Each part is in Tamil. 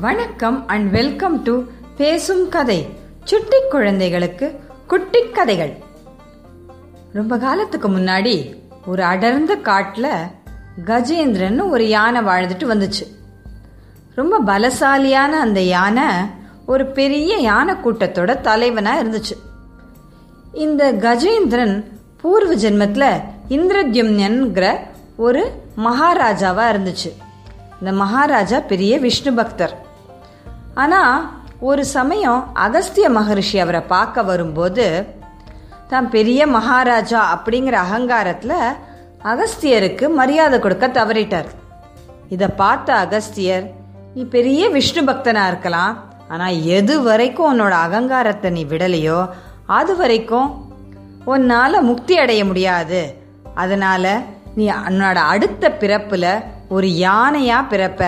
வணக்கம் அண்ட் வெல்கம் டு பேசும் கதை சுட்டி குழந்தைகளுக்கு குட்டி கதைகள். ரொம்ப காலத்துக்கு முன்னாடி ஒரு அடர்ந்த காட்டில் கஜேந்திரன் ஒரு யானை வாழ்ந்துட்டு வந்துச்சு. ரொம்ப பலசாலியான அந்த யானை ஒரு பெரிய யானை கூட்டத்தோட தலைவனா இருந்துச்சு. இந்த கஜேந்திரன் பூர்வ ஜென்மத்தில் இந்திரத்யும்னன்கிற ஒரு மகாராஜாவா இருந்துச்சு. இந்த மகாராஜா பெரிய விஷ்ணு பக்தர். ஆனால் ஒரு சமயம் அகஸ்திய மகரிஷி அவரை பார்க்க வரும்போது தான் பெரிய மகாராஜா அப்படிங்கிற அகங்காரத்தில் அகஸ்தியருக்கு மரியாதை கொடுக்க தவறிட்டார். இதை பார்த்த அகஸ்தியர் நீ பெரிய விஷ்ணு பக்தனாக இருக்கலாம் ஆனால் எது வரைக்கும் உன்னோட அகங்காரத்தை நீ விடலையோ அது வரைக்கும் உன்னால் முக்தி அடைய முடியாது. அதனால் நீ உன்னோட அடுத்த பிறப்பில் ஒரு யானையாக பிறப்ப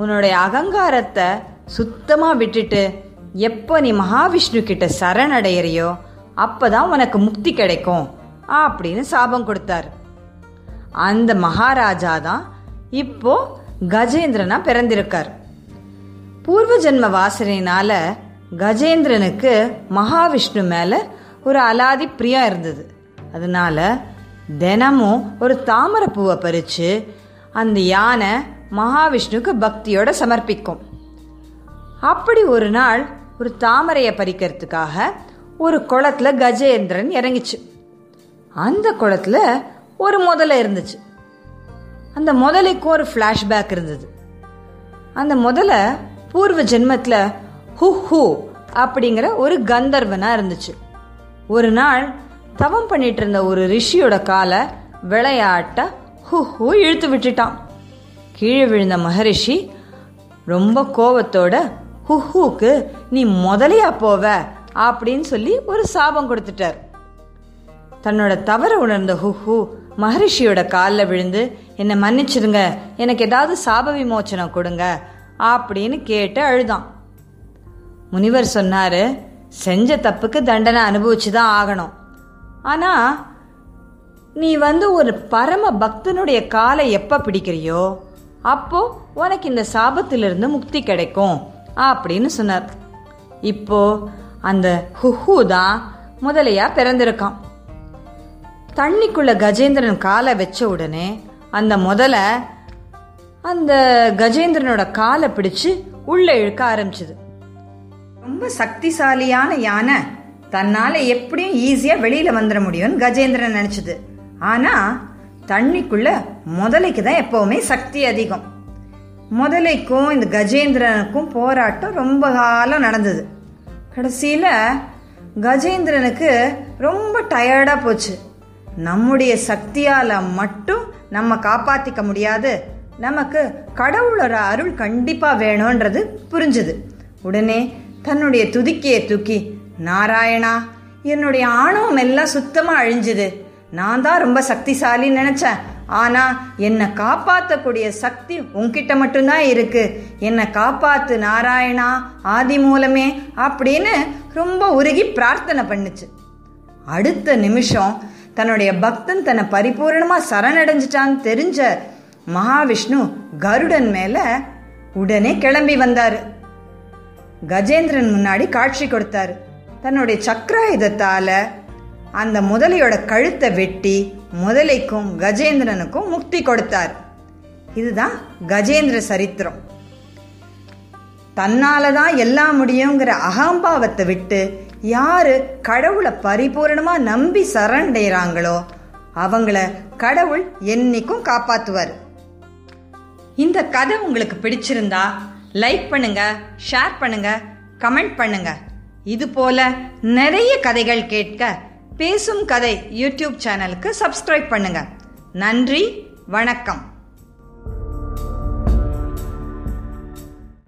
உன்னுடைய அகங்காரத்தை சுத்தமாக விட்டுட்டு எப்போ நீ மகாவிஷ்ணு கிட்ட சரணடைகிறியோ அப்போதான் உனக்கு முக்தி கிடைக்கும் அப்படின்னு சாபம் கொடுத்தார். அந்த மகாராஜா தான் இப்போ கஜேந்திரனா பிறந்திருக்கார். பூர்வ ஜென்ம வாசனையினால கஜேந்திரனுக்கு மகாவிஷ்ணு மேல ஒரு அலாதி பிரியம் இருந்தது. அதனால தினமும் ஒரு தாமரை பூவை பறிச்சு அந்த யானை மகாவிஷ்ணுக்கு பக்தியோட சமர்ப்பிக்கும். அப்படி ஒரு நாள் ஒரு தாமரையை பறிக்கிறதுக்காக ஒரு குளத்துல கஜேந்திரன் இறங்கிச்சு. அந்த குளத்துல ஒரு முதலை இருந்துச்சு. அந்த முதலைக்கும் ஒரு ஃப்ளாஷ்பேக் இருந்தது. அந்த முதலை பூர்வ ஜென்மத்தில் ஹு ஹூ அப்படிங்கிற ஒரு கந்தர்வனா இருந்துச்சு. ஒரு நாள் தவம் பண்ணிட்டு இருந்த ஒரு ரிஷியோட காலை விளையாட்ட ஹு ஹூ இழுத்து விட்டுட்டான். கீழே விழுந்த மகரிஷி ரொம்ப கோவத்தோட ஹுஹூக்கு நீ முதலையா போவ? அப்படின்னு சொல்லி ஒரு சாபம் கொடுத்துட்டார். தன்னோட தவற உணர்ந்த ஹுஹூ மகரிஷியோட காலில் விழுந்து என்னை மன்னிச்சிடுங்க எனக்கு ஏதாவது சாப விமோச்சனம் கொடுங்க அப்படின்னு கேட்டு அழுதான். முனிவர் சொன்னாரு செஞ்ச தப்புக்கு தண்டனை அனுபவிச்சுதான் ஆகணும். ஆனா நீ வந்து ஒரு பரம பக்தனுடைய காலை எப்ப பிடிக்கிறியோ அப்போ உனக்கு இந்த சாபத்திலிருந்து முக்தி கிடைக்கும். அப்படின்னு சொன்னார். இப்போ அந்த ஹுஹு தான் முதலையா பிறந்திருக்கான். தண்ணிக்குள்ள கஜேந்திரன் காலை வச்ச உடனே அந்த முதல அந்த கஜேந்திரனோட காலை பிடிச்சு உள்ள இழுக்க ஆரம்பிச்சது. ரொம்ப சக்திசாலியான யானை தன்னால எப்படியும் ஈஸியா வெளியில வந்துட முடியும்னு கஜேந்திரன் நினைச்சது. ஆனா தண்ணிக்குள்ள முதலைக்கு தான் எப்பவுமே சக்தி அதிகம். முதலைக்கும் இந்த கஜேந்திரனுக்கும் போராட்டம் ரொம்ப காலம் நடந்தது. கடைசியில் கஜேந்திரனுக்கு ரொம்ப டயர்டாக போச்சு. நம்முடைய சக்தியால் மட்டும் நம்ம காப்பாற்றிக்க முடியாது. நமக்கு கடவுளோட அருள் கண்டிப்பாக வேணும்ன்றது புரிஞ்சுது. உடனே தன்னுடைய துதிக்கையை தூக்கி நாராயணா என்னுடைய ஆணவம் எல்லாம் சுத்தமாக அழிஞ்சுது. நான் தான் ரொம்ப சக்திசாலின்னு நினச்சேன். ஆனா என்னை காப்பாற்றக்கூடிய சக்தி உன்கிட்ட மட்டும்தான் இருக்கு. என்னை காப்பாத்து நாராயணா ஆதி மூலமே அப்படின்னு ரொம்ப உருகி பிரார்த்தனை பண்ணுச்சு. அடுத்த நிமிஷம் தன்னுடைய பக்தன் தன்னை பரிபூர்ணமா சரணடைஞ்சிட்டான்னு தெரிஞ்ச மகாவிஷ்ணு கருடன் மேல உடனே கிளம்பி வந்தார். கஜேந்திரன் முன்னாடி காட்சி கொடுத்தாரு. தன்னுடைய சக்கராயுதத்தால அந்த முதலியோட கழுத்தை வெட்டி முதலைக்கும் கஜேந்திரனுக்கும் முக்தி கொடுத்தார். இதுதான் கஜேந்திர சரித்திரம். தன்னாலதான் எல்லாம் முடியுங்கிற அகம்பாவத்தை விட்டு யாரு கடவுளை பரிபூர்ணமா நம்பி சரண்டைறாங்களோ அவங்கள கடவுள் என்னைக்கும் காப்பாத்துவார். இந்த கதை உங்களுக்கு பிடிச்சிருந்தா லைக் பண்ணுங்க ஷேர் பண்ணுங்க கமெண்ட் பண்ணுங்க. இது போல நிறைய கதைகள் கேட்க பேசும் கதை யூடியூப் சேனலுக்கு சப்ஸ்கிரைப் பண்ணுங்க. நன்றி வணக்கம்.